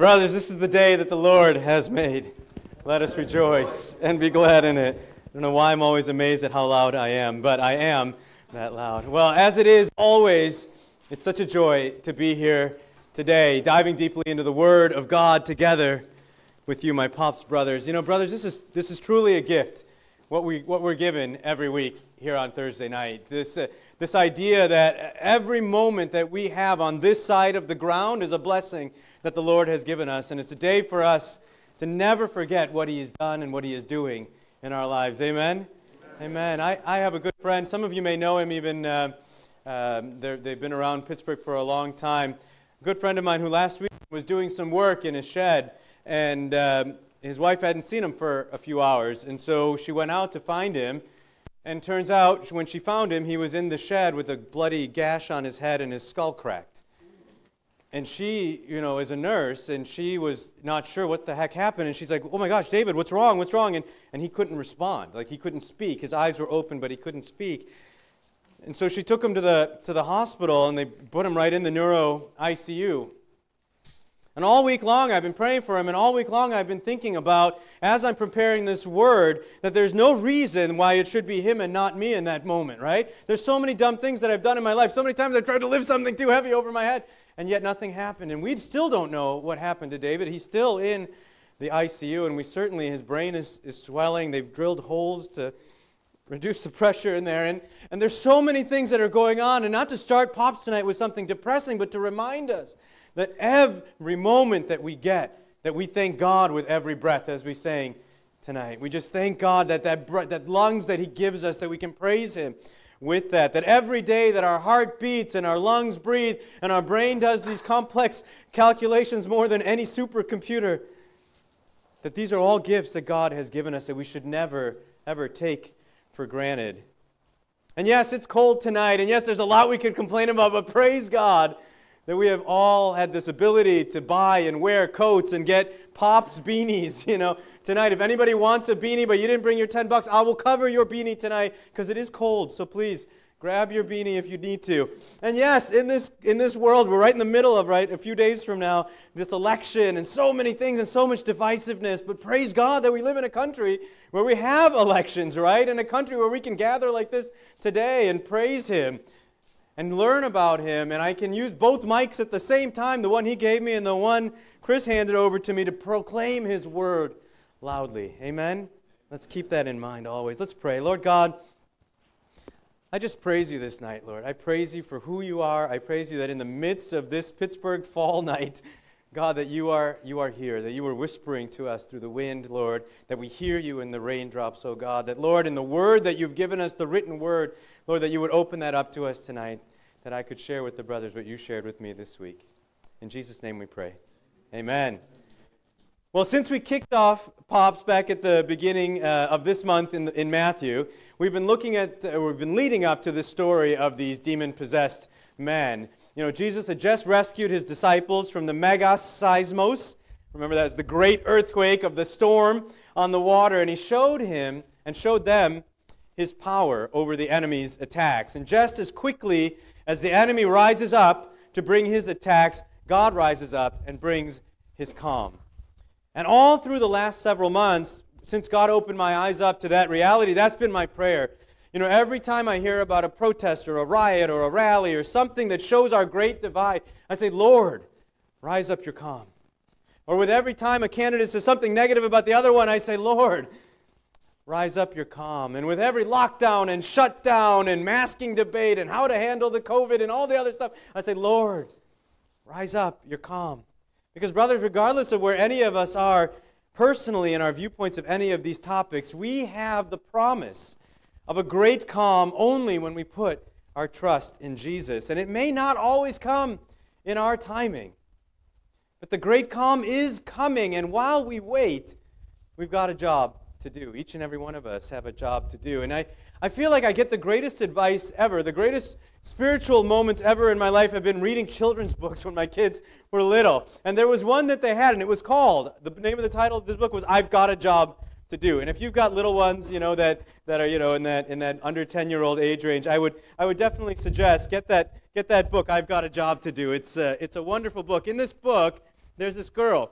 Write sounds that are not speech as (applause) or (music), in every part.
Brothers, this is the day that the Lord has made. Let us rejoice and be glad in it. I don't know why I'm always amazed at how loud I am, but I am that loud. Well, as it is always, it's such a joy to be here today, diving deeply into the Word of God together with you, my pops brothers. You know, brothers, this is, this is truly a gift, what, we, what we're given every week here on Thursday night. This, uh, this idea that every moment that we have on this side of the ground is a blessing that the Lord has given us. And it's a day for us to never forget what He has done and what He is doing in our lives. Amen? Amen. Amen. I, I have a good friend. Some of you may know him even. Uh, uh, they've been around Pittsburgh for a long time. A good friend of mine who last week was doing some work in his shed, and um, his wife hadn't seen him for a few hours. And so she went out to find him. And turns out, when she found him, he was in the shed with a bloody gash on his head and his skull cracked and she, you know, is a nurse, and she was not sure what the heck happened. And she's like, "Oh my gosh, David, what's wrong? What's wrong?" And and he couldn't respond. Like he couldn't speak. His eyes were open, but he couldn't speak. And so she took him to the to the hospital, and they put him right in the neuro ICU. And all week long, I've been praying for him, and all week long, I've been thinking about, as I'm preparing this word, that there's no reason why it should be him and not me in that moment, right? There's so many dumb things that I've done in my life. So many times I've tried to lift something too heavy over my head and yet nothing happened. And we still don't know what happened to David. He's still in the ICU, and we certainly, his brain is, is swelling. They've drilled holes to reduce the pressure in there. And, and there's so many things that are going on. And not to start Pops tonight with something depressing, but to remind us that every moment that we get, that we thank God with every breath, as we sang tonight. We just thank God that that, that lungs that He gives us, that we can praise Him with that. That every day that our heart beats and our lungs breathe and our brain does these complex calculations more than any supercomputer, that these are all gifts that God has given us that we should never, ever take for granted. And yes, it's cold tonight, and yes, there's a lot we could complain about, but praise God that we have all had this ability to buy and wear coats and get pops beanies, (laughs) you know, tonight. If anybody wants a beanie but you didn't bring your 10 bucks, I will cover your beanie tonight because it is cold. So please grab your beanie if you need to. And yes, in this in this world, we're right in the middle of right a few days from now this election and so many things and so much divisiveness, but praise God that we live in a country where we have elections, right? In a country where we can gather like this today and praise him and learn about him. And I can use both mics at the same time the one he gave me and the one Chris handed over to me to proclaim his word loudly. Amen? Let's keep that in mind always. Let's pray. Lord God, I just praise you this night, Lord. I praise you for who you are. I praise you that in the midst of this Pittsburgh fall (laughs) night, God, that you are, you are here, that you are whispering to us through the wind, Lord, that we hear you in the raindrops, oh God, that, Lord, in the word that you've given us, the written word, Lord, that you would open that up to us tonight that I could share with the brothers what you shared with me this week. In Jesus' name we pray. Amen. Well, since we kicked off Pops back at the beginning uh, of this month in, in Matthew, we've been looking at, uh, we've been leading up to the story of these demon possessed men. You know, Jesus had just rescued his disciples from the megas seismos. Remember, that was the great earthquake of the storm on the water, and he showed him and showed them his power over the enemy's attacks. And just as quickly as the enemy rises up to bring his attacks, God rises up and brings his calm. And all through the last several months, since God opened my eyes up to that reality, that's been my prayer. You know, every time I hear about a protest or a riot or a rally or something that shows our great divide, I say, Lord, rise up your calm. Or with every time a candidate says something negative about the other one, I say, Lord, rise up your calm. And with every lockdown and shutdown and masking debate and how to handle the COVID and all the other stuff, I say, Lord, rise up your calm. Because, brothers, regardless of where any of us are personally in our viewpoints of any of these topics, we have the promise of a great calm only when we put our trust in Jesus. And it may not always come in our timing. But the great calm is coming, and while we wait, we've got a job to do. Each and every one of us have a job to do. And I, I feel like I get the greatest advice ever. The greatest spiritual moments ever in my life have been reading children's books when my kids were little. And there was one that they had, and it was called, the name of the title of this book was I've Got a Job to Do. And if you've got little ones, you know, that, that are, you know, in that, in that under 10-year-old age range, I would, I would definitely suggest get that, get that book, I've Got a Job to Do. It's a, it's a wonderful book. In this book, there's this girl.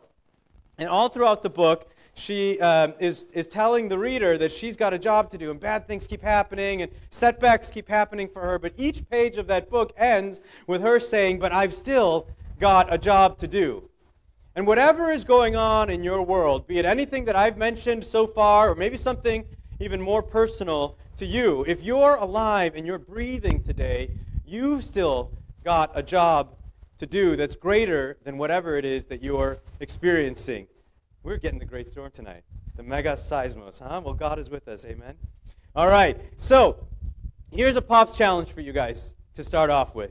And all throughout the book, she um, is, is telling the reader that she's got a job to do and bad things keep happening and setbacks keep happening for her. But each page of that book ends with her saying, But I've still got a job to do. And whatever is going on in your world, be it anything that I've mentioned so far, or maybe something even more personal to you, if you're alive and you're breathing today, you've still got a job to do that's greater than whatever it is that you're experiencing. We're getting the great storm tonight. The mega seismos, huh? Well, God is with us. Amen. All right. So, here's a Pops challenge for you guys to start off with.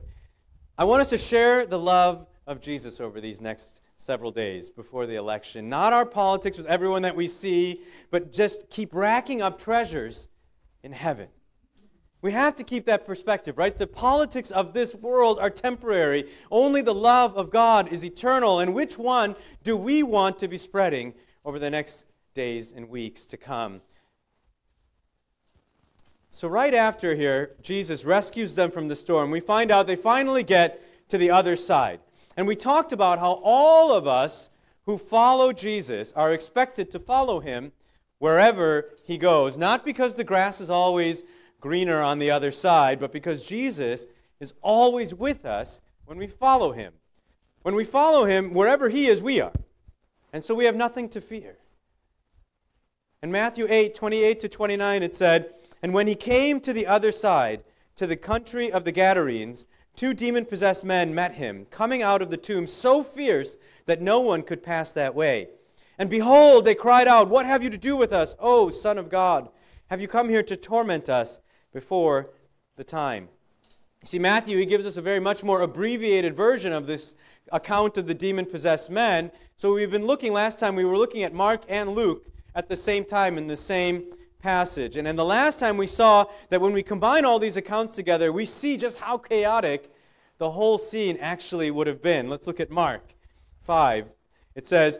I want us to share the love of Jesus over these next several days before the election. Not our politics with everyone that we see, but just keep racking up treasures in heaven. We have to keep that perspective, right? The politics of this world are temporary. Only the love of God is eternal. And which one do we want to be spreading over the next days and weeks to come? So, right after here, Jesus rescues them from the storm. We find out they finally get to the other side. And we talked about how all of us who follow Jesus are expected to follow him wherever he goes, not because the grass is always greener on the other side, but because Jesus is always with us when we follow him. When we follow him, wherever he is, we are. And so we have nothing to fear. In Matthew 8, 28 to 29, it said, And when he came to the other side, to the country of the Gadarenes, two demon possessed men met him, coming out of the tomb so fierce that no one could pass that way. And behold, they cried out, What have you to do with us, O Son of God? Have you come here to torment us? Before the time. See, Matthew, he gives us a very much more abbreviated version of this account of the demon possessed men. So we've been looking, last time we were looking at Mark and Luke at the same time in the same passage. And then the last time we saw that when we combine all these accounts together, we see just how chaotic the whole scene actually would have been. Let's look at Mark 5. It says,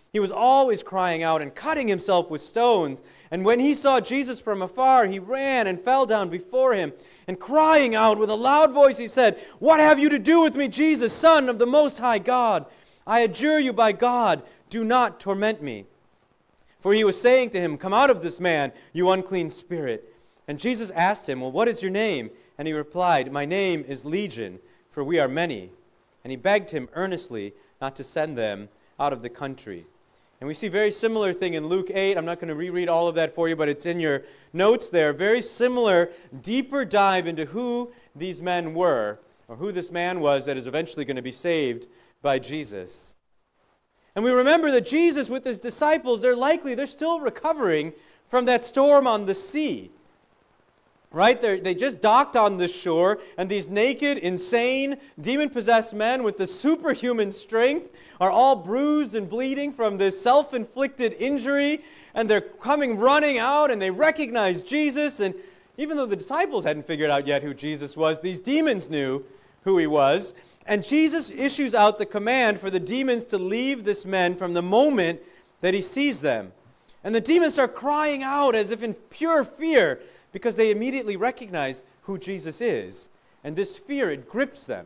he was always crying out and cutting himself with stones. And when he saw Jesus from afar, he ran and fell down before him. And crying out with a loud voice, he said, What have you to do with me, Jesus, Son of the Most High God? I adjure you by God, do not torment me. For he was saying to him, Come out of this man, you unclean spirit. And Jesus asked him, Well, what is your name? And he replied, My name is Legion, for we are many. And he begged him earnestly not to send them out of the country. And we see very similar thing in Luke 8. I'm not going to reread all of that for you, but it's in your notes there. Very similar, deeper dive into who these men were, or who this man was that is eventually going to be saved by Jesus. And we remember that Jesus, with his disciples, they're likely, they're still recovering from that storm on the sea right? They're, they just docked on the shore, and these naked, insane, demon possessed men with the superhuman strength are all bruised and bleeding from this self inflicted injury, and they're coming running out, and they recognize Jesus. And even though the disciples hadn't figured out yet who Jesus was, these demons knew who he was. And Jesus issues out the command for the demons to leave this man from the moment that he sees them. And the demons are crying out as if in pure fear because they immediately recognize who Jesus is. And this fear, it grips them.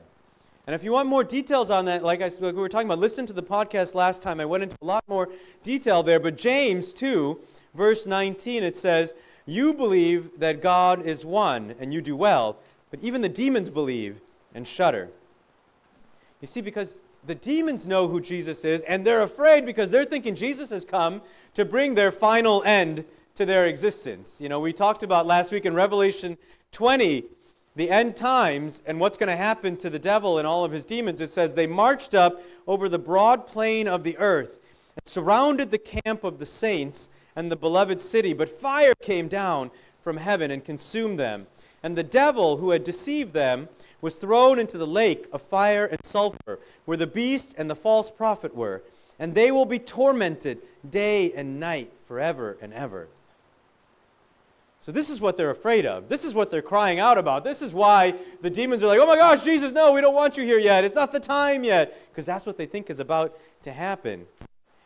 And if you want more details on that, like, I, like we were talking about, listen to the podcast last time. I went into a lot more detail there. But James 2, verse 19, it says, You believe that God is one, and you do well, but even the demons believe and shudder. You see, because the demons know who Jesus is, and they're afraid because they're thinking Jesus has come to bring their final end to their existence. You know, we talked about last week in Revelation 20 the end times and what's going to happen to the devil and all of his demons. It says, They marched up over the broad plain of the earth and surrounded the camp of the saints and the beloved city. But fire came down from heaven and consumed them. And the devil who had deceived them was thrown into the lake of fire and sulfur, where the beast and the false prophet were. And they will be tormented day and night forever and ever. So, this is what they're afraid of. This is what they're crying out about. This is why the demons are like, oh my gosh, Jesus, no, we don't want you here yet. It's not the time yet. Because that's what they think is about to happen.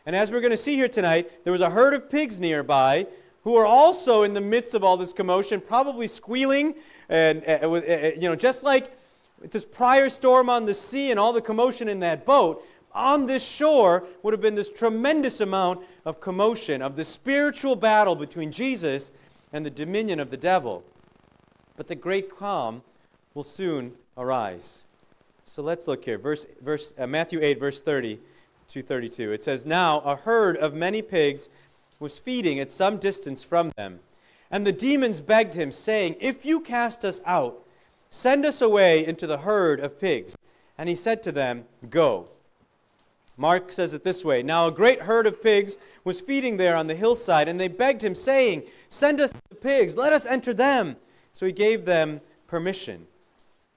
And as we're going to see here tonight, there was a herd of pigs nearby who are also in the midst of all this commotion, probably squealing, and uh, uh, you know, just like this prior storm on the sea and all the commotion in that boat, on this shore would have been this tremendous amount of commotion, of the spiritual battle between Jesus and the dominion of the devil. But the great calm will soon arise. So let's look here. Verse, verse, uh, Matthew 8, verse 30 to 32. It says, Now a herd of many pigs was feeding at some distance from them. And the demons begged him, saying, If you cast us out, send us away into the herd of pigs. And he said to them, Go. Mark says it this way Now a great herd of pigs was feeding there on the hillside, and they begged him, saying, Send us the pigs, let us enter them. So he gave them permission.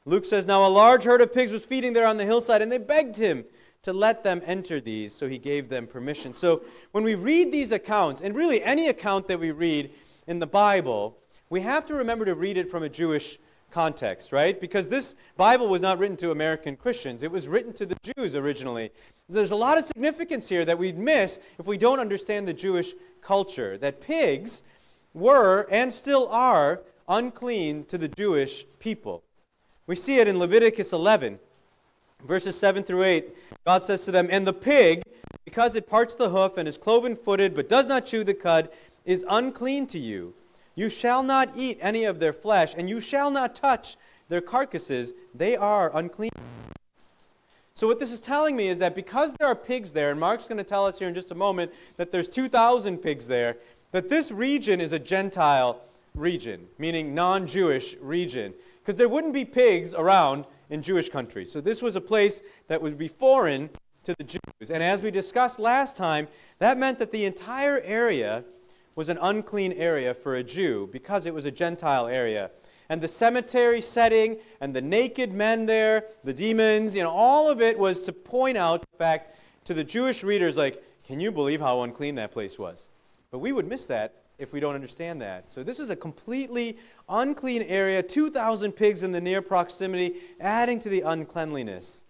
Luke says, Now a large herd of pigs was feeding there on the hillside, and they begged him to let them enter these, so he gave them permission. So when we read these accounts, and really any account that we read in the Bible, we have to remember to read it from a Jewish context, right? Because this Bible was not written to American Christians, it was written to the Jews originally. There's a lot of significance here that we'd miss if we don't understand the Jewish culture. That pigs were and still are unclean to the Jewish people. We see it in Leviticus 11, verses 7 through 8. God says to them, And the pig, because it parts the hoof and is cloven footed but does not chew the cud, is unclean to you. You shall not eat any of their flesh, and you shall not touch their carcasses. They are unclean. So, what this is telling me is that because there are pigs there, and Mark's going to tell us here in just a moment that there's 2,000 pigs there, that this region is a Gentile region, meaning non Jewish region. Because there wouldn't be pigs around in Jewish countries. So, this was a place that would be foreign to the Jews. And as we discussed last time, that meant that the entire area was an unclean area for a Jew because it was a Gentile area. And the cemetery setting and the naked men there, the demons, you know, all of it was to point out the fact to the Jewish readers, like, can you believe how unclean that place was? But we would miss that if we don't understand that. So this is a completely unclean area, 2,000 pigs in the near proximity, adding to the uncleanliness.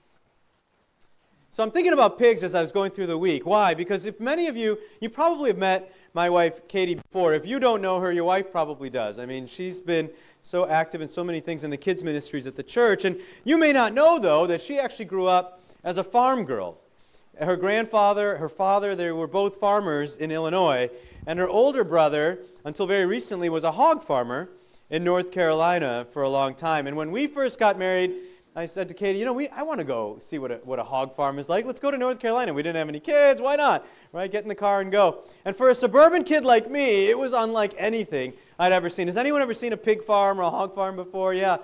So I'm thinking about pigs as I was going through the week. Why? Because if many of you, you probably have met my wife Katie before. If you don't know her, your wife probably does. I mean, she's been so active in so many things in the kids' ministries at the church. And you may not know, though, that she actually grew up as a farm girl. Her grandfather, her father, they were both farmers in Illinois. And her older brother, until very recently, was a hog farmer in North Carolina for a long time. And when we first got married, I said to Katie, you know, we, I want to go see what a, what a hog farm is like. Let's go to North Carolina. We didn't have any kids. Why not? Right? Get in the car and go. And for a suburban kid like me, it was unlike anything I'd ever seen. Has anyone ever seen a pig farm or a hog farm before? Yeah.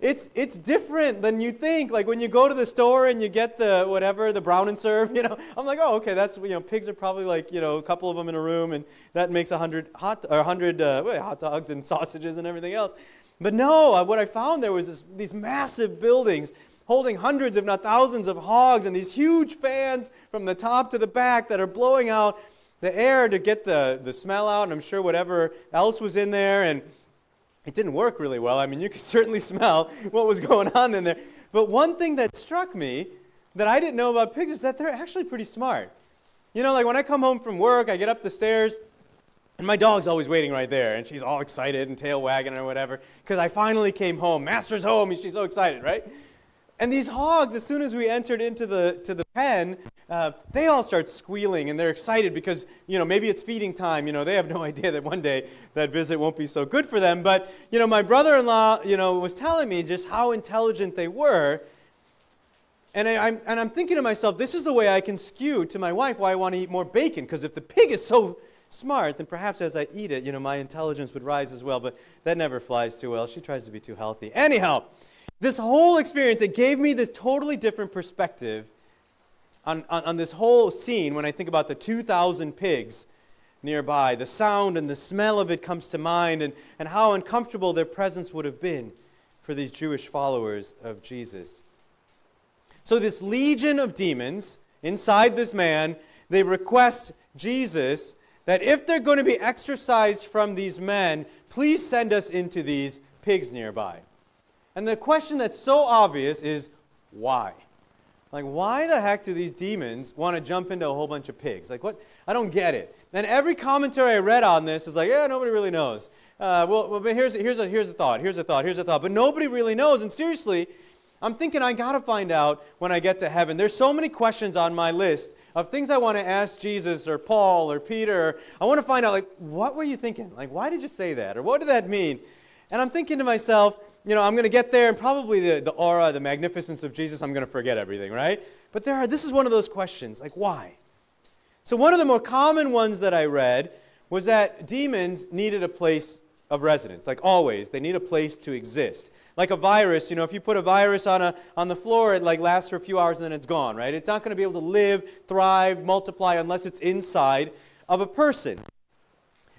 It's, it's different than you think. Like when you go to the store and you get the whatever, the brown and serve, (laughs) you know, I'm like, oh, okay, that's, you know, pigs are probably like, you know, a couple of them in a room and that makes a hundred hot, or a hundred uh, hot dogs and (laughs) sausages and everything else. But no, uh, what I found there was this, these massive buildings holding hundreds, if not thousands, of hogs and these huge fans from the top to the back that are blowing out the air to get the, the smell out, and I'm sure whatever else was in there. And it didn't work really well. I mean, you could (laughs) certainly smell what was going on in there. But one thing that struck me that I didn't know about pigs is that they're actually pretty smart. You know, like when I come home from work, I get up the stairs, and my dog's always waiting right there, and she's all excited and tail wagging or whatever, because I finally came home. Master's home, and she's so excited, right? And these hogs, as soon as we entered into the, to the pen, uh, they all start squealing and they're excited because, you know, maybe it's feeding time. You know, they have no (laughs) idea that one day that visit won't be so good for them. But, you know, my brother in law, you know, was telling me just how intelligent they were. And, I, am and I'm thinking to myself, this is the way I can skew to my wife why I want to eat more bacon. Because if the pig is so smart, then perhaps as I eat it, you know, my intelligence would rise as well. But that never flies too well. She tries to be too healthy. Anyhow, this whole experience, it gave me this totally different perspective on, on, on this whole scene when I think about the 2,000 pigs nearby. The sound and the smell of it comes to mind, and, and how uncomfortable their presence would have been for these Jewish followers of Jesus. So, this legion of demons inside this man, they request Jesus that if they're going to be exorcised from these men, please send us into these pigs nearby. And the question that's so obvious is why? Like, why the heck do these demons want to jump into a whole bunch of pigs? Like, what? I don't get it. And every commentary I read on this is like, yeah, nobody really knows. Uh, well, well, but here's, here's, a, here's a thought, here's a thought, here's a thought. But nobody really knows. And seriously, I'm thinking I got to find out when I get to heaven. There's so many questions on my list of things I want to ask Jesus or Paul or Peter. I want to find out, like, what were you thinking? Like, why did you say that? Or what did that mean? And I'm thinking to myself, you know, I'm going to get there and probably the, the aura, the magnificence of Jesus, I'm going to forget everything, right? But there are, this is one of those questions, like, why? So, one of the more common ones that I read was that demons needed a place of residence, like always. They need a place to exist. Like a virus, you know, if you put a virus on, a, on the floor, it like lasts for a few hours and then it's gone, right? It's not going to be able to live, thrive, multiply unless it's inside of a person.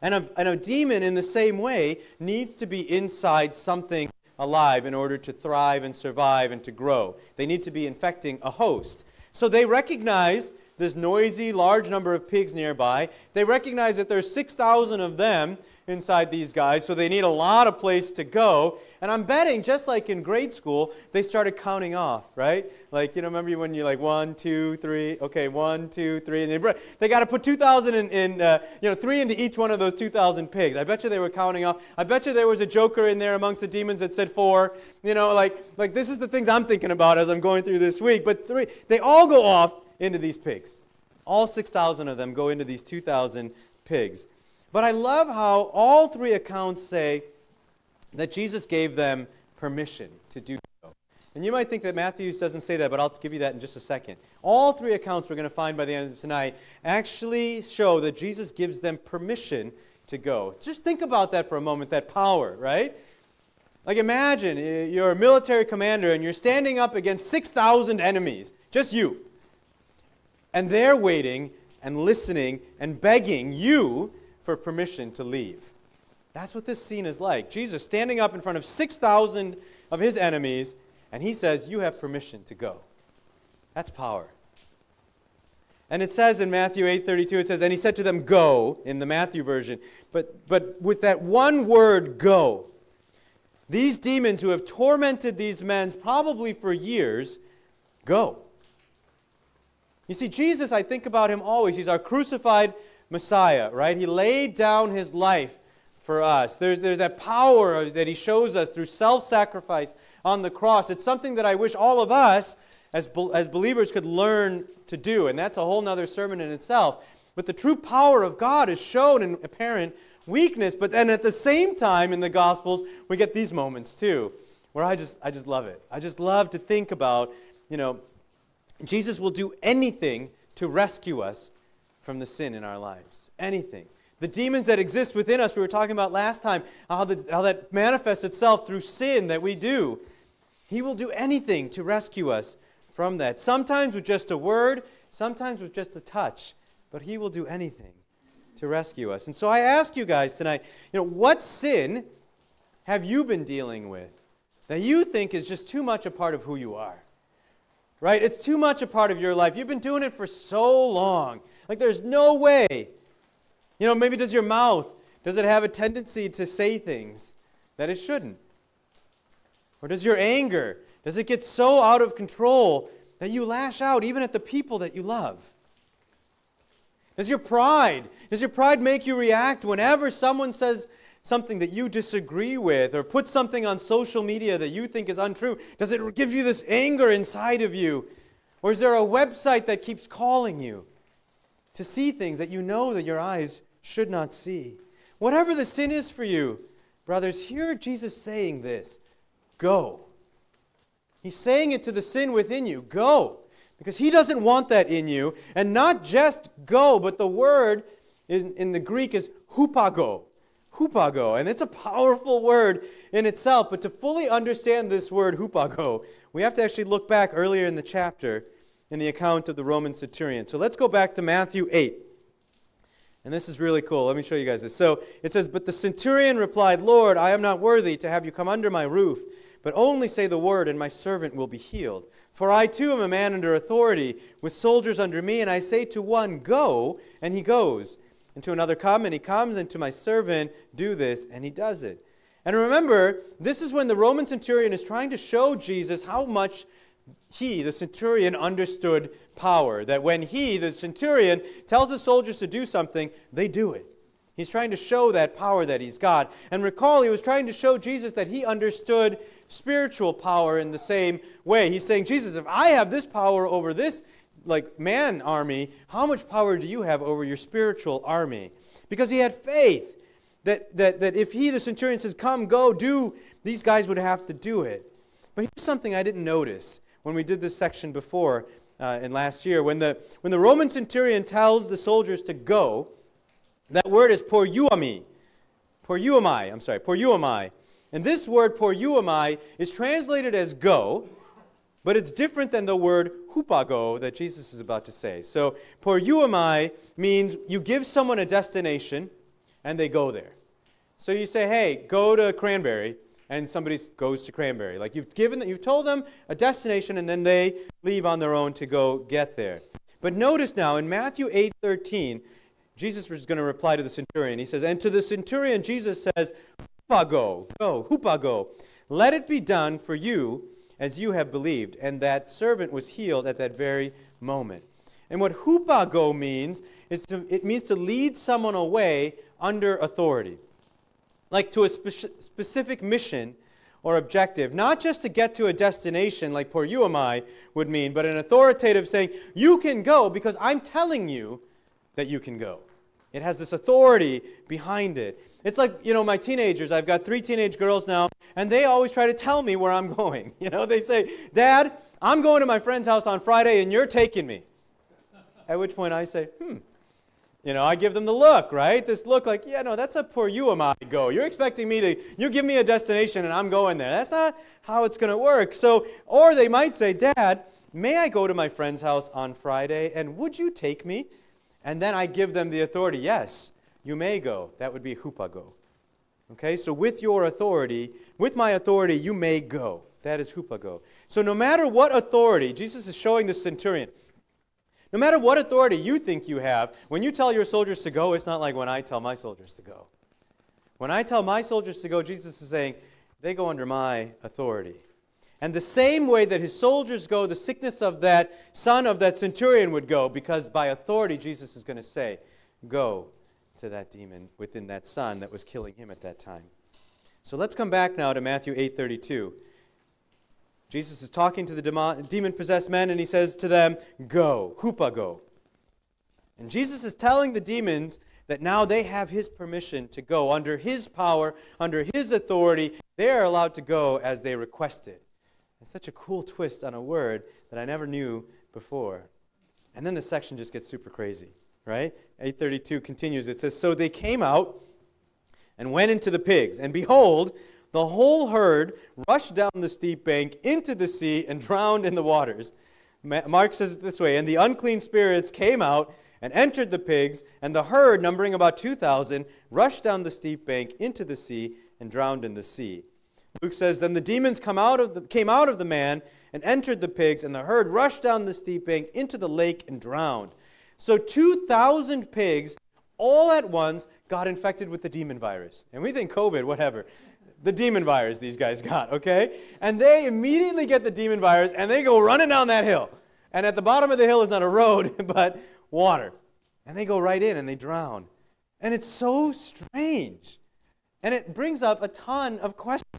And a, and a demon, in the same way, needs to be inside something alive in order to thrive and survive and to grow. They need to be infecting a host. So they recognize this noisy, large number of pigs nearby. They recognize that there's 6,000 of them inside these guys, so they need a lot of place to go. And I'm betting, just like in grade school, they started counting off, right? Like, you know, remember when you're like one, two, three, okay, one, two, three, and they, they got to put 2,000 in, in uh, you know, three into each one of those 2,000 pigs. I bet you they were counting off. I bet you there was a joker in there amongst the demons that said four. You know, like, like this is the things I'm thinking about as I'm going through this week. But three, they all go off into these pigs. All 6,000 of them go into these 2,000 pigs. But I love how all three accounts say that Jesus gave them permission to do so. And you might think that Matthew doesn't say that, but I'll give you that in just a second. All three accounts we're going to find by the end of tonight actually show that Jesus gives them permission to go. Just think about that for a moment, that power, right? Like imagine eh, you're a military commander and you're standing up against 6,000 enemies, just you. And they're waiting and listening and begging you for permission to leave. That's what this scene is like. Jesus standing up in front of 6,000 of his enemies, and he says, You have permission to go. That's power. And it says in Matthew 8:32 it says and he said to them go in the Matthew version but but with that one word go these demons who have tormented these men probably for years go You see Jesus I think about him always he's our crucified Messiah, right? He laid down his life for us. There's, there's that power that he shows us through self sacrifice on the cross. It's something that I wish all of us as, as believers could learn to do, and that's a whole other sermon in itself. But the true power of God is shown in apparent weakness, but then at the same time in the Gospels, we get these moments too, where I just, I just love it. I just love to think about, you know, Jesus will do anything to rescue us from the sin in our lives. Anything. The demons that exist within us, we were talking about last time, how, the, how that manifests itself through sin that we do. He will do anything to rescue us from that. Sometimes with just a word, sometimes with just a touch, but He will do anything to rescue us. And so I ask you guys tonight, you know, what sin have you been dealing with that you think is just too much a part of who you are? Right? It's too much a part of your life. You've been doing it for so long. Like there's no way. You know, maybe does your mouth, does it have a tendency to say things that it shouldn't? Or does your anger, does it get so out of control that you lash out even at the people that you love? Does your pride, does your pride make you react whenever someone says something that you disagree with or put something on social media that you think is untrue? Does it give you this anger inside of you? Or is there a website that keeps calling you? To see things that you know that your eyes should not see. Whatever the sin is for you, brothers, hear Jesus saying this go. He's saying it to the sin within you go. Because he doesn't want that in you. And not just go, but the word in, in the Greek is hupago. Hupago. And it's a powerful word in itself. But to fully understand this word hupago, we have to actually look back earlier in the chapter in the account of the Roman centurion. So let's go back to Matthew 8. And this is really cool. Let me show you guys this. So it says, But the centurion replied, Lord, I am not worthy to have you come under my roof, but only say the word, and my servant will be healed. For I too am a man under authority, with soldiers under me, and I say to one, Go, and he goes, and to another, Come, and he comes, and to my servant, Do this, and he does it. And remember, this is when the Roman centurion is trying to show Jesus how much he, the centurion, understood power. That when he, the centurion, tells the soldiers to do something, they do it. He's trying to show that power that he's got. And recall, he was trying to show Jesus that he understood spiritual power in the same way. He's saying, Jesus, if I have this power over this like man army, how much power do you have over your spiritual army? Because he had faith that, that, that if he, the centurion, says, Come, go, do, these guys would have to do it. But here's something I didn't notice when we did this section before uh, in last year. When the, when the Roman centurion tells the soldiers to go, that word is poreuomai. Poreuomai, I'm sorry, poreuomai. And this word poreuomai is translated as go, but it's different than the word hupago that Jesus is about to say. So poreuomai means you give someone a destination and they go there. So you say, hey, go to Cranberry, and somebody goes to Cranberry. Like you've given, you've told them a destination, and then they leave on their own to go get there. But notice now in Matthew 8:13, Jesus is going to reply to the centurion. He says, and to the centurion, Jesus says, hupago, go, hupago, let it be done for you as you have believed. And that servant was healed at that very moment. And what hupago means is to, it means to lead someone away under authority, like to a spe- specific mission or objective, not just to get to a destination like poreuomai would mean, but an authoritative saying, you can go because I'm telling you that you can go. It has this authority behind it. It's like, you know, my teenagers, I've got three teenage girls now, and they always try to tell me where I'm going. (laughs) You know, they say, Dad, I'm going to my friend's house on Friday, and you're taking me. At which point I say, hmm, you know, I give them the look, right? This look like, yeah, no, that's a poreuomai go. You're expecting me to, you give me a destination and I'm going there. That's not how it's going to work. So, or they might say, Dad, may I go to my friend's house on Friday and would you take me? And then I give them the authority, yes, you may go. That would be hupago. Okay, so with your authority, with my authority, you may go. That is hupago. So no matter what authority, Jesus is showing the centurion, no matter what authority you think you have, when you tell your soldiers to go, it's not like when I tell my soldiers to go. When I tell my soldiers to go, Jesus is saying, they go under my authority. And the same way that his soldiers go, the sickness of that son of that centurion would go, because by authority, Jesus is going to say, Go to that demon within that son that was killing him at that time. So let's come back now to Matthew 8:32. Jesus is talking to the demon possessed men and he says to them, Go, hupago. And Jesus is telling the demons that now they have his permission to go. Under his power, under his authority, they are allowed to go as they requested. It's such a cool twist on a word that I never knew before. And then the section just gets super crazy, right? 832 continues. It says, So they came out and went into the pigs, and behold, the whole herd rushed down the steep bank into the sea and drowned in the waters. Mark says it this way And the unclean spirits came out and entered the pigs, and the herd, numbering about 2,000, rushed down the steep bank into the sea and drowned in the sea. Luke says, Then the demons come out of the, came out of the man and entered the pigs, and the herd rushed down the steep bank into the lake and drowned. So 2,000 pigs all at once got infected with the demon virus. And we think COVID, whatever the demon virus these guys got, okay? And they immediately get the demon virus and they go running down that hill. And at the bottom of the hill is not a road, (laughs) but water. And they go right in and they drown. And it's so strange. And it brings up a ton of questions.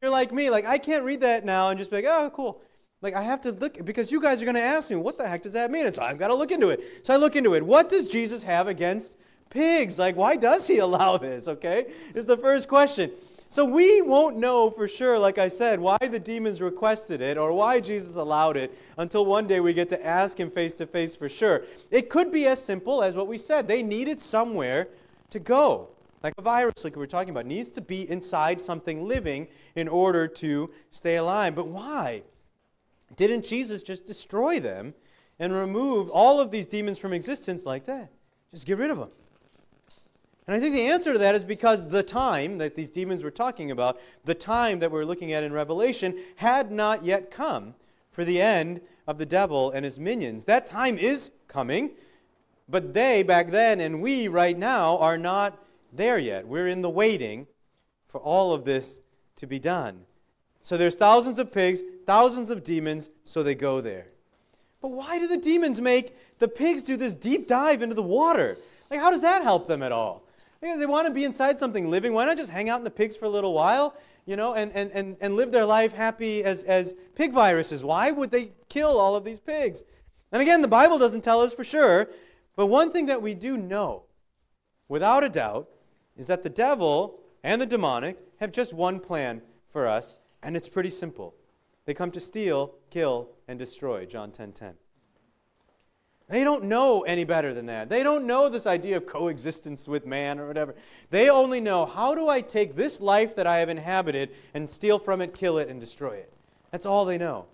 You're like me, like I can't read that now and just be like, oh, cool. Like I have to look because you guys are going to ask me, what the heck does that mean? And so I've got to look into it. So I look into it. What does Jesus have against pigs? Like, why does he (laughs) allow this? Okay, is the first question. So we won't know for sure, like I said, why the demons requested it or why Jesus allowed it until one day we get to ask him face to face for sure. It could be as simple as what we said. They needed somewhere to go. Like a virus, like we were talking about, needs to be inside something living in order to stay alive. But why? Didn't Jesus just destroy them and remove all of these demons from existence like that? Just get rid of them. And I think the answer to that is because the time that these demons were talking about, the time that we're looking at in Revelation, had not yet come for the end of the devil and his minions. That time is coming, But they back then and we right now are not there yet. We're in the waiting for all of this to be done. So there's thousands of pigs, thousands of demons, so they go there. But why do the demons make the pigs do this deep dive into the water? Like, how does that help them at all? They want to be inside something living. Why not just hang out in the pigs for a little while, you know, and, and, and, and live their life happy as, as pig viruses? Why would they kill all of these pigs? And again, the Bible doesn't tell us for sure, but one thing that we do know, without a doubt, is that the devil and the demonic have just one plan for us, and it's pretty simple. They come to steal, kill, and destroy. John 10:10. 10, 10. They don't know any better than that. They don't know this idea of coexistence with man or whatever. They only know how do I take this life that I have inhabited and steal from it, kill it, and destroy it. That's all they know.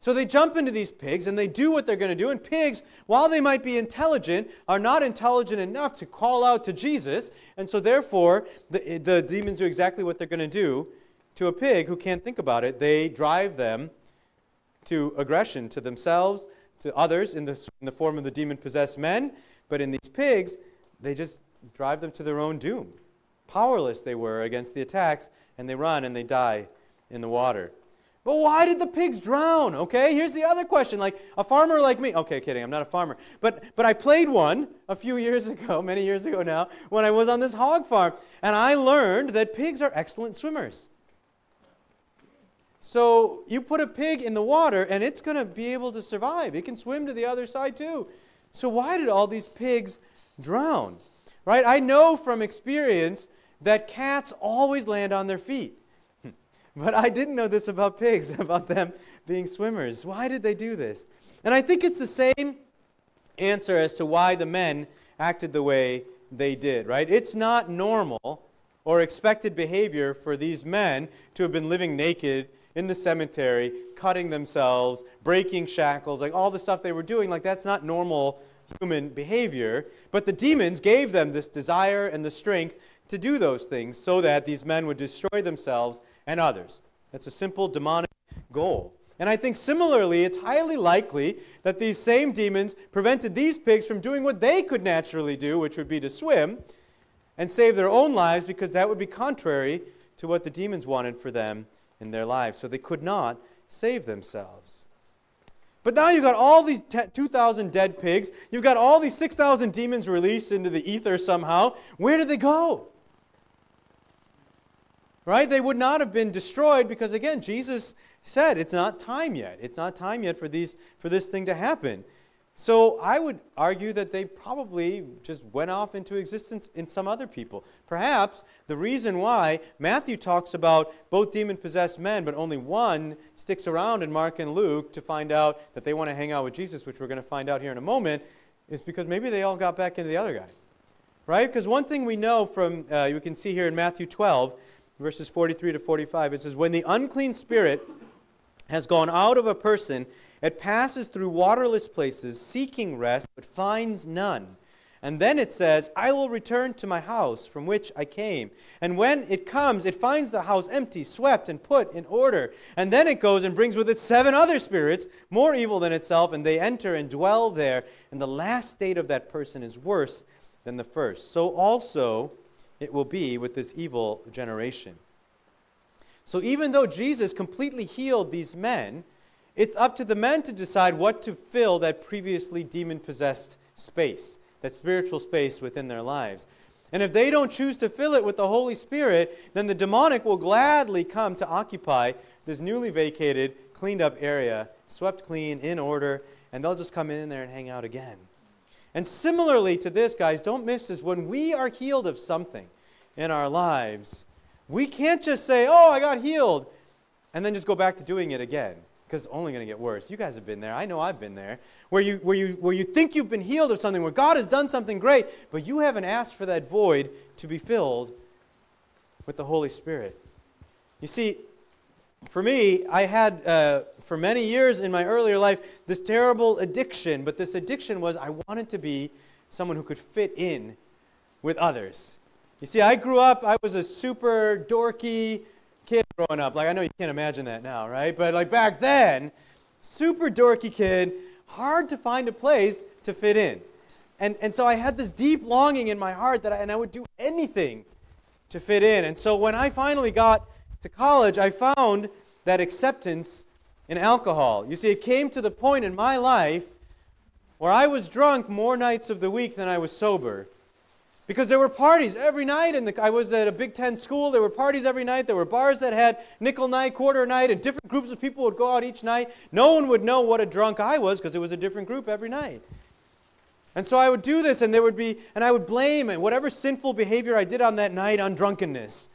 So they jump into these pigs and they do what they're going to do. And pigs, while they might be intelligent, are not intelligent enough to call out to Jesus. And so, therefore, the, the demons do exactly what they're going to do to a pig who can't think about it. They drive them to aggression to themselves, to others in the, in the form of the demon possessed men. But in these pigs, they just drive them to their own doom. Powerless they were against the attacks, and they run and they die in the water. But why did the pigs drown? Okay, here's the other question. Like a farmer like me, okay, kidding, I'm not a farmer. But but I played one a few (laughs) years ago, many years ago now, when I was on this hog farm, and I learned that pigs are excellent swimmers. So you put a pig in the water and it's going to be able to survive. It can swim to the other side too. So why did all these pigs drown? Right? I know from experience that cats always land on their feet. (laughs) But I didn't know this about pigs, (laughs) about them being swimmers. Why did they do this? And I think it's the same answer as to why the men acted the way they did, right? It's not normal or expected behavior for these men to have been living naked in the cemetery, cutting themselves, breaking shackles, like all the stuff they were doing, like that's not normal human behavior. But the demons gave them this desire and the strength to do those things so that these men would destroy themselves and others. That's a simple demonic goal. And I think similarly, it's highly likely that these same demons prevented these pigs from doing what they could naturally do, which would be to swim and save their own lives, because that would be contrary to what the demons wanted for them in their lives. So they could not save themselves. But now you've got all these 2,000 dead pigs. You've got all these 6,000 demons released into the ether somehow. Where did they go? Right? They would not have been destroyed because, again, Jesus said it's not time yet. It's not time yet for, these, for this thing to happen. So I would argue that they probably just went off into existence in some other people. Perhaps the reason why Matthew talks about both demon possessed men, but only one sticks around in Mark and Luke to find out that they want to hang out with Jesus, which we're going to find out here in a moment, is because maybe they all got back into the other guy. Right? Because one thing we know from, uh, you can see here in Matthew 12, verses 43 to 45, it says, When the unclean spirit has gone out of a person, it passes through waterless places, seeking rest, but finds none. And then it says, I will return to my house from which I came. And when it comes, it finds the house empty, swept, and put in order. And then it goes and brings with it seven other spirits, more evil than itself, and they enter and dwell there. And the last state of that person is worse than the first. So also it will be with this evil generation. So even though Jesus completely healed these men, it's up to the men to decide what to fill that previously demon possessed space, that spiritual space within their lives. And if they don't choose to fill it with the Holy Spirit, then the demonic will gladly come to occupy this newly vacated, cleaned up area, swept clean, in order, and they'll just come in there and hang out again. And similarly to this, guys, don't miss this. When we are healed of something in our lives, we can't just say, oh, I got healed, and then just go back to doing it again because it's only going to get worse. You guys have been there. I know I've been there. Where you, where, you, where you think you've been healed of something, where God has done something great, but you haven't asked for that void to be filled with the Holy Spirit. You see, for me, I had, uh, for many years in my earlier life, this terrible addiction, but this addiction was I wanted to be someone who could fit in with others. You see, I grew up, I was a super dorky, kid growing up. Like, I know you can't imagine that now, right? But like back then, super dorky kid, hard to find a place to fit in. and, and so I had this deep longing in my heart that I, and I would do anything to fit in. And so when I finally got to college, I found that acceptance in alcohol. You see, it came to the point in my life where I was drunk more nights of the week than I was sober. Because there were parties every night, and I was at a Big Ten school. There were parties every night. There were bars that had nickel night, quarter night, and different groups of people would go out each night. No one would know what a drunk I was because it was a different group every night. And so I would do this, and there would be, and I would blame whatever sinful behavior I did on that night on drunkenness,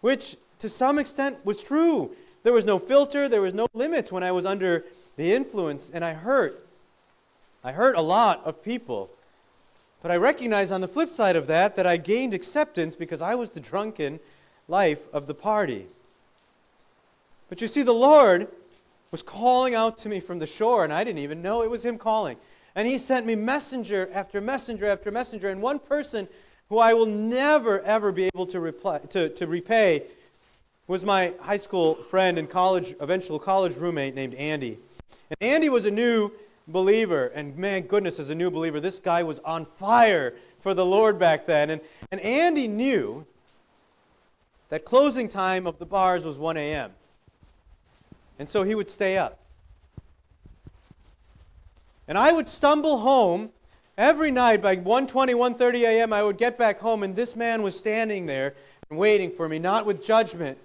which to some extent was true. There was no filter, there was no limits when I was under the influence, and I hurt. I hurt a lot of people. But I recognize on the flip side of that that I gained acceptance because I was the drunken life of the party. But you see, the Lord was calling out to me from the shore, and I didn't even know it was Him calling. And He sent me messenger after messenger after messenger, and one person who I will never, ever be able to, reply, to, to repay was my high school friend and college, eventual college roommate named Andy. And Andy was a new believer. And man, goodness, as a new believer, this guy was on fire for the Lord back then. And, and Andy knew that closing time of the bars was 1 a.m. And so he would stay up. And I would stumble home every night by 1.20, 1.30 a.m. I would get back home, and this man was standing there and waiting for me, not with judgment,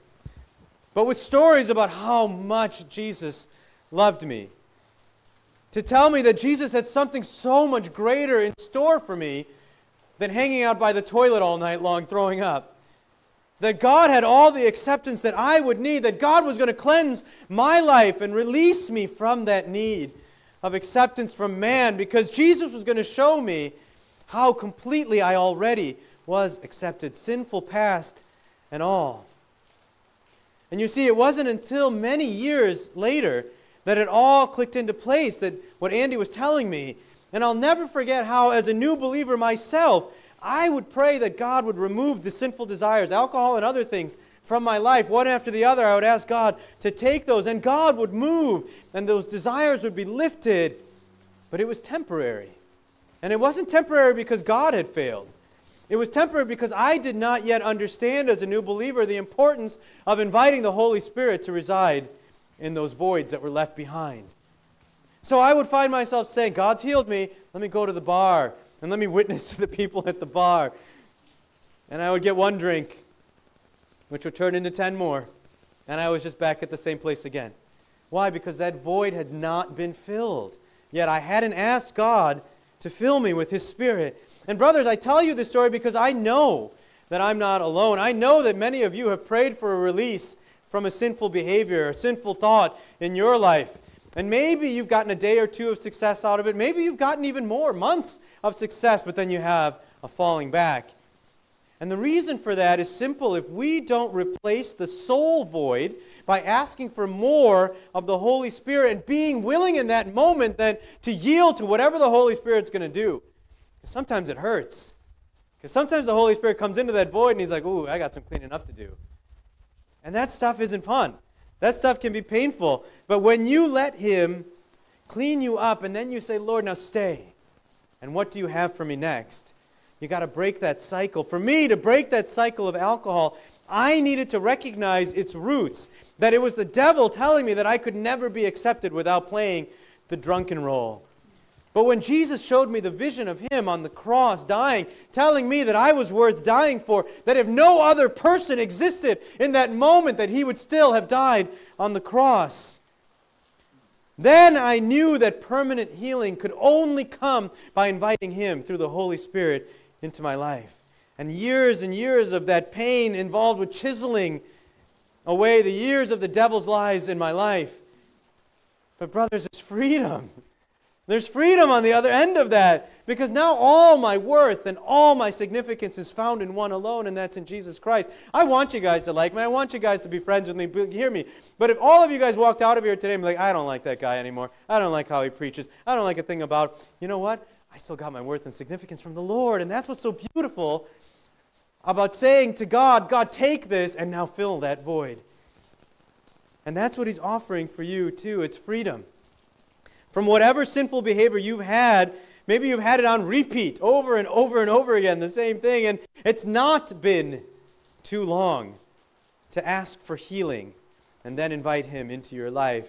but with stories about how much Jesus loved me to tell me that Jesus had something so much greater in store for me than hanging out by the toilet all night long throwing up. That God had all the acceptance that I would need, that God was going to cleanse my life and release me from that need of acceptance from man because Jesus was going to show me how completely I already was accepted, sinful past and all. And you see, it wasn't until many years later that it all clicked into place, that what Andy was telling me. And I'll never forget how, as a new believer myself, I would pray that God would remove the sinful desires, alcohol and other things, from my life. One after the other, I would ask God to take those, and God would move, and those desires would be lifted. But it was temporary. And it wasn't temporary because God had failed. It was temporary because I did not yet understand as a new believer the importance of inviting the Holy Spirit to reside in those voids that were left behind. So I would find myself saying, God's healed me. Let me go to the bar and let me witness (laughs) to the people at the bar. And I would get one drink, which would turn into 10 more. And I was just back at the same place again. Why? Because that void had not been filled. Yet I hadn't asked God to fill me with His Spirit. And, brothers, I tell you this story because I know that I'm not alone. I know that many of you have prayed for a release from a sinful behavior, a sinful thought in your life. And maybe you've gotten a day or two of success out of it. Maybe you've gotten even more, months of success, but then you have a falling back. And the reason for that is simple. If we don't replace the soul void by asking for more of the Holy Spirit and being willing in that moment then to yield to whatever the Holy Spirit's going to do, because sometimes it hurts. Because sometimes the Holy Spirit comes into that void and he's like, ooh, I got some cleaning up to do. And that stuff isn't fun. That stuff can be painful. But when you let Him clean you up and then you say, Lord, now stay. And what do you have for me next? You got to break that cycle. For me to break that cycle of alcohol, I needed to recognize its roots. That it was the devil telling me that I could never be accepted without playing the drunken role. But when Jesus showed me the vision of him on the cross dying, telling me that I was worth dying for, that if no other person existed in that moment, that he would still have died on the cross. Then I knew that permanent healing could only come by inviting him through the Holy Spirit into my life. And years and years of that pain involved with chiseling away the years of the devil's lies in my life. But, brothers, it's freedom. There's freedom on the other end of that because now all my worth and all my significance is found in one alone, and that's in Jesus Christ. I want you guys to like me. I want you guys to be friends with me. Hear me. But if all of you guys walked out of here today and be like, I don't like that guy anymore. I don't like how he preaches. I don't like a thing about, you know what? I still got my worth and significance from the Lord. And that's what's so beautiful about saying to God, God, take this and now fill that void. And that's what He's offering for you, too. It's freedom from whatever sinful behavior you've had Maybe you've had it on repeat over and over and over again, the same thing, and it's not been too long to ask for healing and then invite Him into your life.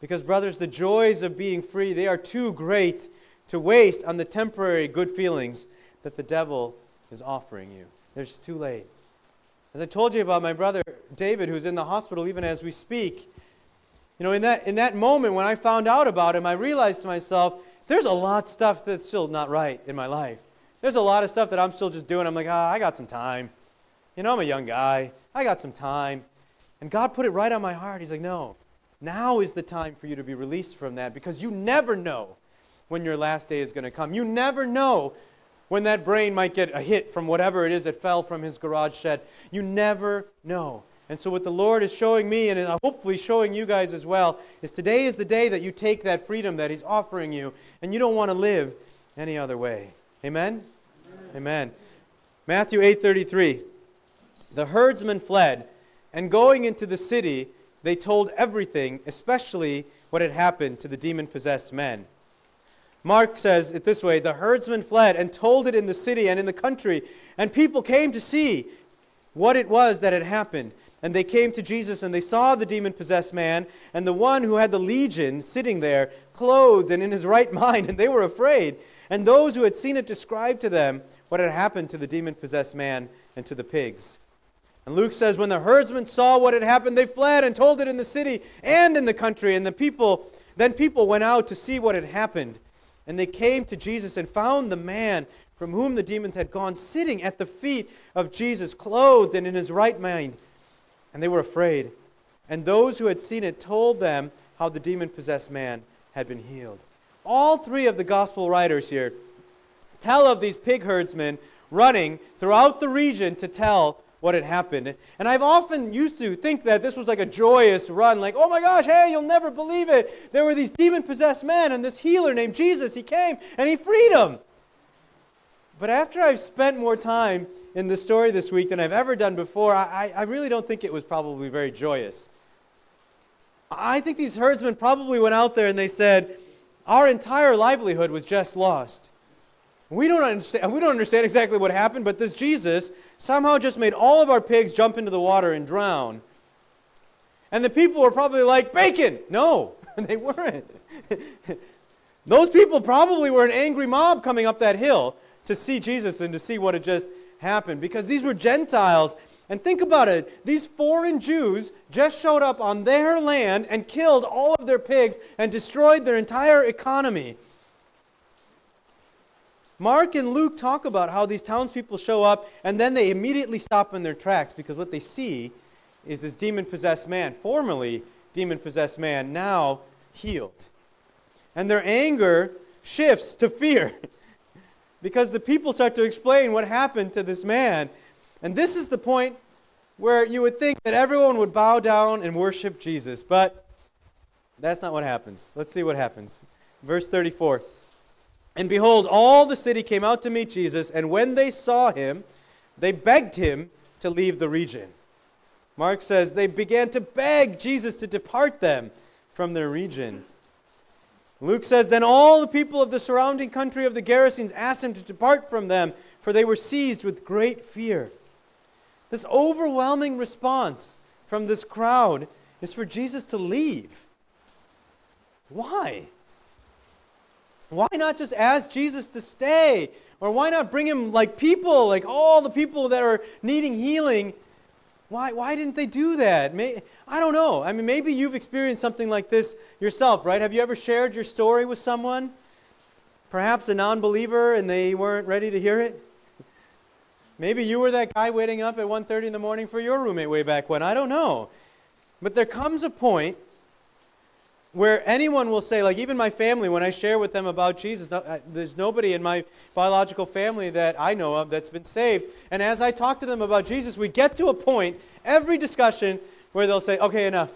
Because, brothers, the joys of being free, they are too great to waste on the temporary good feelings that the devil is offering you. Just too late. As I told you about my brother David, who's in the hospital even as we speak, you know, in that, in that moment when I found out about him, I realized to myself, there's a lot of stuff that's still not right in my life. There's a lot of stuff that I'm still just doing. I'm like, ah, I got some time. You know, I'm a young guy. I got some time. And God put it right on my heart. He's like, no, now is the time for you to be released from that because you never know when your last day is going to come. You never know when that brain might get a hit from whatever it is that fell from his garage shed. You never know. And so, what the Lord is showing me, and hopefully showing you guys as well, is today is the day that you take that freedom that He's offering you, and you don't want to live any other way. Amen? Amen. Amen. Matthew 8:33. The herdsmen fled, and going into the city, they told everything, especially what had happened to the demon possessed men. Mark says it this way The herdsmen fled and told it in the city and in the country, and people came to see what it was that had happened. And they came to Jesus and they saw the demon possessed man and the one who had the legion sitting there, clothed and in his right (laughs) mind, and they were afraid. And those who had seen it described to them what had happened to the demon possessed man and to the pigs. And Luke says, When the herdsmen saw what had happened, they fled and told it in the city and in the country. And the people, then people went out to see what had happened. And they came to Jesus and found the man from whom the demons had gone sitting at the feet of Jesus, clothed and in his right mind and they were afraid. And those who had seen it told them how the demon possessed man had been healed. All three of the gospel writers here tell of these pig herdsmen running throughout the region to tell what had happened. And I've often used to think that this was like a joyous run, like, oh my gosh, hey, you'll never believe it. There were these demon possessed men, and this healer named Jesus, he came and he freed them. But after I've spent more time in the story this week than I've ever done before, I, I really don't think it was probably very joyous. I think these herdsmen probably went out there and they said, Our entire livelihood was just lost. We don't, understand, we don't understand exactly what happened, but this Jesus somehow just made all of our pigs jump into the water and drown. And the people were probably like, Bacon! No, (laughs) they weren't. (laughs) Those people probably were an angry mob coming up that hill to see Jesus and to see what had just happened because these were Gentiles. And think about it these foreign Jews just showed up on their land and killed all of their pigs and destroyed their entire economy. Mark and Luke talk about how these townspeople show up and then they immediately stop in their tracks because what they see is this demon possessed man, formerly demon possessed man, now healed. And their anger shifts to fear. (laughs) because the people start to explain what happened to this man. And this is the point where you would think that everyone would bow down and worship Jesus, but that's not what happens. Let's see what happens. Verse 34 And behold, all the city came out to meet Jesus, and when they saw him, they begged him to leave the region. Mark says they began to beg Jesus to depart them from their region. Luke says, Then all the people of the surrounding country of the Gerasenes asked him to depart from them, for they were seized with great fear. This overwhelming response from this crowd is for Jesus to leave. Why? Why not just ask Jesus to stay? Or why not bring him like people, like all the people that are needing healing? Why, why didn't they do that? May, I don't know. I mean, maybe you've experienced something like this yourself, right? Have you ever shared your story with someone? Perhaps a non believer and they weren't ready to hear it? Maybe you were that guy waiting up at 1.30 in the morning for your roommate way back when. I don't know. But there comes a point where anyone will say, like even my family, when I share with them about Jesus, uh, there's nobody in my biological family that I know of that's been saved. And as I talk to them about Jesus, we get to a point, every discussion, where they'll say, okay, enough.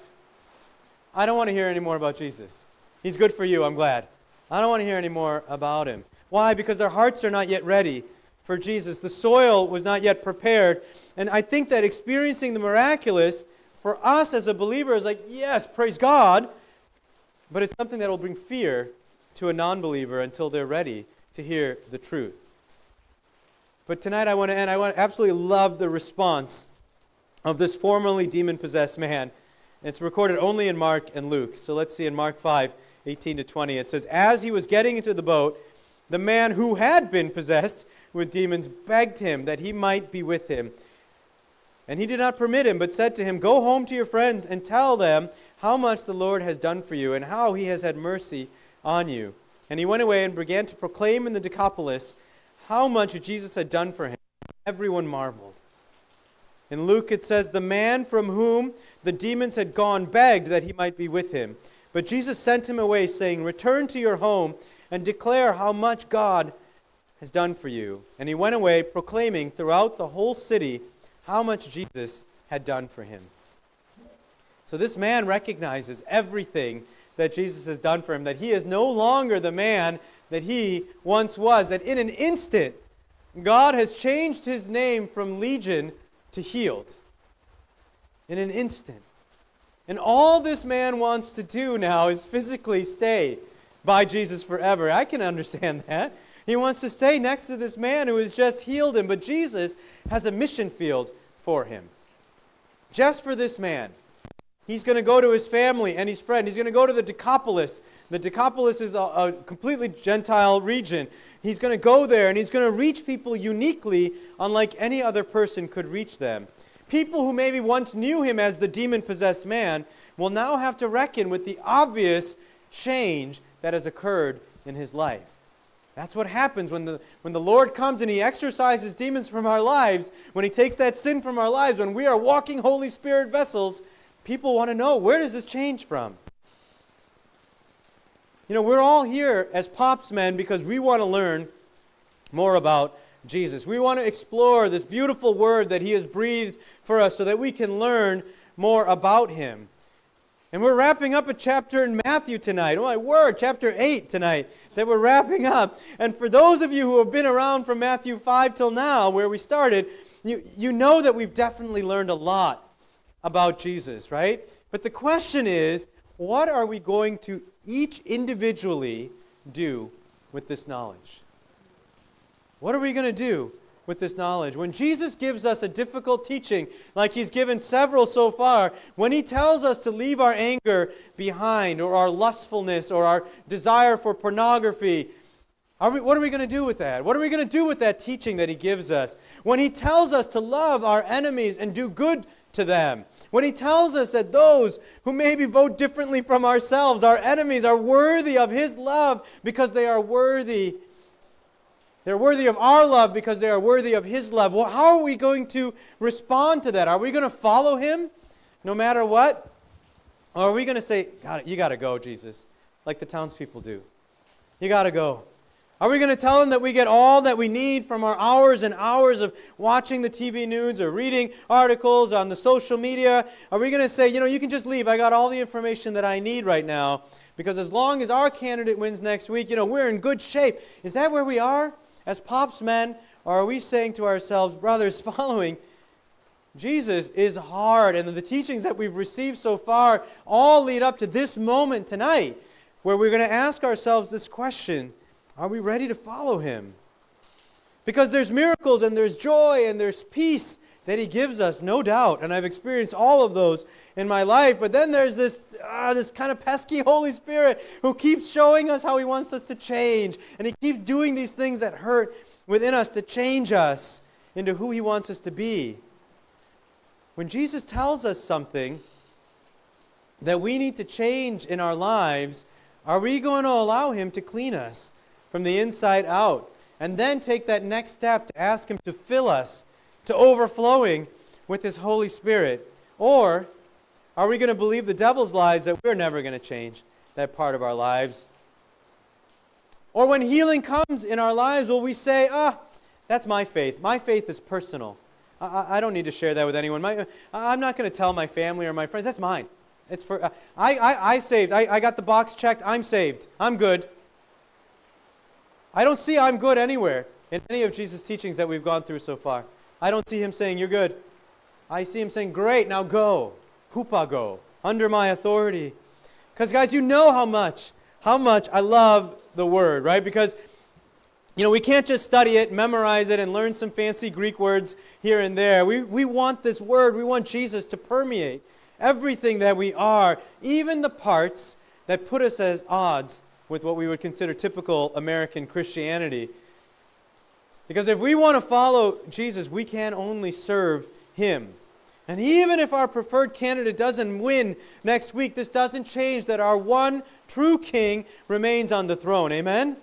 I don't want to hear any more about Jesus. He's good for you, I'm glad. I don't want to hear any more about him. Why? Because their hearts are not yet ready for Jesus. The soil was not yet prepared. And I think that experiencing the miraculous for us as a believer is like, yes, praise God. But it's something that will bring fear to a non believer until they're ready to hear the truth. But tonight I want to end. I want absolutely love the response of this formerly demon possessed man. It's recorded only in Mark and Luke. So let's see in Mark 5 18 to 20. It says, As he was getting into the boat, the man who had been possessed with demons begged him that he might be with him. And he did not permit him, but said to him, Go home to your friends and tell them how much the Lord has done for you and how he has had mercy on you. And he went away and began to proclaim in the Decapolis how much Jesus had done for him. Everyone marveled. In Luke it says, The man from whom the demons had gone begged that he might be with him. But Jesus sent him away, saying, Return to your home and declare how much God has done for you. And he went away, proclaiming throughout the whole city how much Jesus had done for him. So this man recognizes everything that Jesus has done for him, that he is no longer the man that he once was, that in an instant, God has changed his name from legion to healed. In an instant. And all this man wants to do now is physically stay by Jesus forever. I can understand (laughs) that. He wants to stay next to this man who has just healed him, but Jesus has a mission field for him. Just for this man. He's going to go to his family and his friend. He's going to go to the Decapolis. The Decapolis is a, a completely Gentile region. He's going to go there and he's going to reach people uniquely, unlike any other person could reach them. People who maybe once knew him as the demon possessed man will now have to reckon with the obvious change that has occurred in his life. That's what happens when the, when the Lord comes and He exorcises demons from our lives, when He takes that sin from our lives, when we are walking Holy Spirit vessels, people want to know where does this change from? You know, we're all here as pops men because we want to learn more about Jesus. We want to explore this beautiful word that He has breathed for us so that we can learn more about Him. And we're wrapping up a chapter in Matthew tonight. Oh, my word, chapter 8 tonight that we're wrapping up. And for those of you who have been around from Matthew 5 till now, where we started, you, you know that we've definitely learned a lot about Jesus, right? But the question is, what are we going to each individually do with this knowledge? What are we going to do with this knowledge. When Jesus gives us a difficult teaching, like he's given several so far, when he tells us to leave our anger behind, or our lustfulness, or our desire for pornography, are we, what are we going to do with that? What are we going to do with that teaching that he gives us? When he tells us to love our enemies and do good to them, when he tells us that those who maybe vote differently from ourselves, our enemies, are worthy of his love because they are worthy they're worthy of our love because they are worthy of His love. Well, how are we going to respond to that? Are we going to follow Him no matter what? Or are we going to say, God, you got to go, Jesus, like the townspeople do? You got to go. Are we going to tell them that we get all that we need from our hours and hours of watching the TV news or reading articles on the social media? Are we going to say, you know, you can just leave. I got all the information that I need right now because as long as our candidate wins next week, you know, we're in good shape. Is that where we are? As pops men, or are we saying to ourselves, brothers, (laughs) following Jesus is hard, and the teachings that we've received so far all lead up to this moment tonight where we're going to ask ourselves this question Are we ready to follow him? Because there's miracles and there's joy and there's peace that he gives us, no doubt. And I've experienced all of those in my life. But then there's this, uh, this kind of pesky (laughs) Holy Spirit who keeps showing us how he wants us to change. And he keeps doing these things that hurt within us to change us into who he wants us to be. When Jesus tells us something that we need to change in our lives, are we going to allow him to clean us from the inside out? And then take that next step to ask him to fill us to overflowing with His Holy Spirit? Or are we going to believe the devil's lies that we're never going to change that part of our lives? Or when healing comes in our lives, will we say, ah, that's my faith. My faith is personal. I, I don't need to share that with anyone. My, I'm not going to tell my family or my friends. That's mine. It's for, uh, I, I, I saved. I, I got the box checked. I'm saved. I'm good. I don't see I'm good anywhere in any of Jesus' teachings that we've gone through so far. I don't see him saying, You're good. I see him saying, Great, now go. Hupago, under my authority. Because, guys, you know how much, how much I love the word, right? Because you know, we can't just study it, memorize it, and learn some fancy Greek words here and there. We, we want this word, we want Jesus to permeate everything that we are, even the parts that put us at odds with what we would consider typical American Christianity. Because if we want to follow Jesus, we can only serve Him. And even if our preferred candidate doesn't win next week, this doesn't change that our one true King remains on the throne. Amen?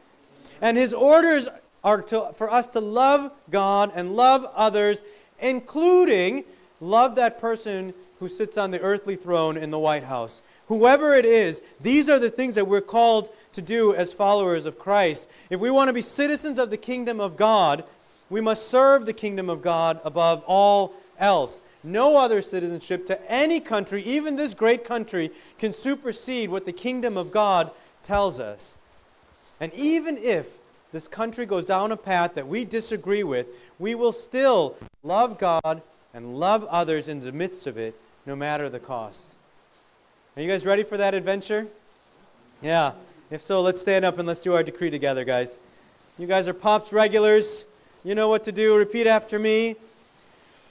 And His orders are to, for us to love God and love others, including love that person who sits on the earthly throne in the White House. Whoever it is, these are the things that we're called to do as followers of Christ. If we want to be citizens of the kingdom of God, we must serve the kingdom of God above all else. No other citizenship to any country, even this great country, can supersede what the kingdom of God tells us. And even if this country goes down a path that we disagree with, we will still love God and love others in the midst of it, no matter the cost. Are you guys ready for that adventure? Yeah. If so, let's stand up and let's do our decree together, guys. You guys are Pops regulars. You know what to do. Repeat after me.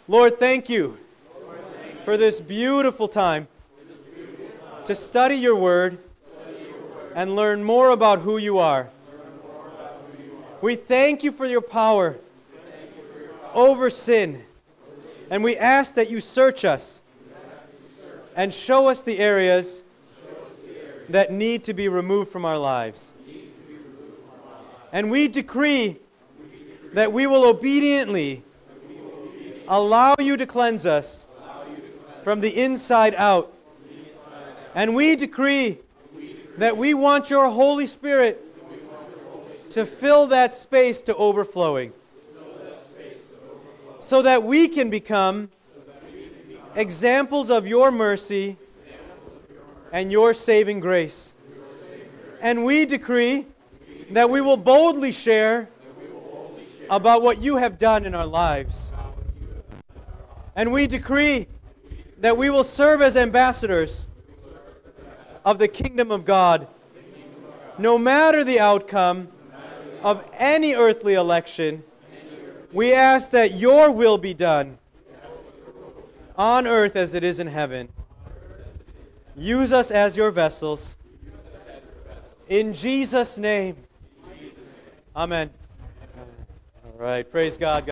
Lord, thank you, Lord, thank for this beautiful time, this beautiful time to study your word, study your word and learn more about who you are. We thank you for your power, you for your power over sin. And we ask that you search us and show us the areas that need to be removed from our lives. And we decree that we will obediently allow you to cleanse us from the inside out. And we decree that we want your Holy Spirit to fill that space to overflowing so that we can become examples of your mercy and your saving grace. And we decree that we will boldly share about what you have done in our lives. And we decree that we will serve as ambassadors of the kingdom of God, no matter the outcome of any earthly election. We ask that your will be done on earth as it is in heaven. Use us as your vessels. In Jesus' name. Amen. All right. Praise God.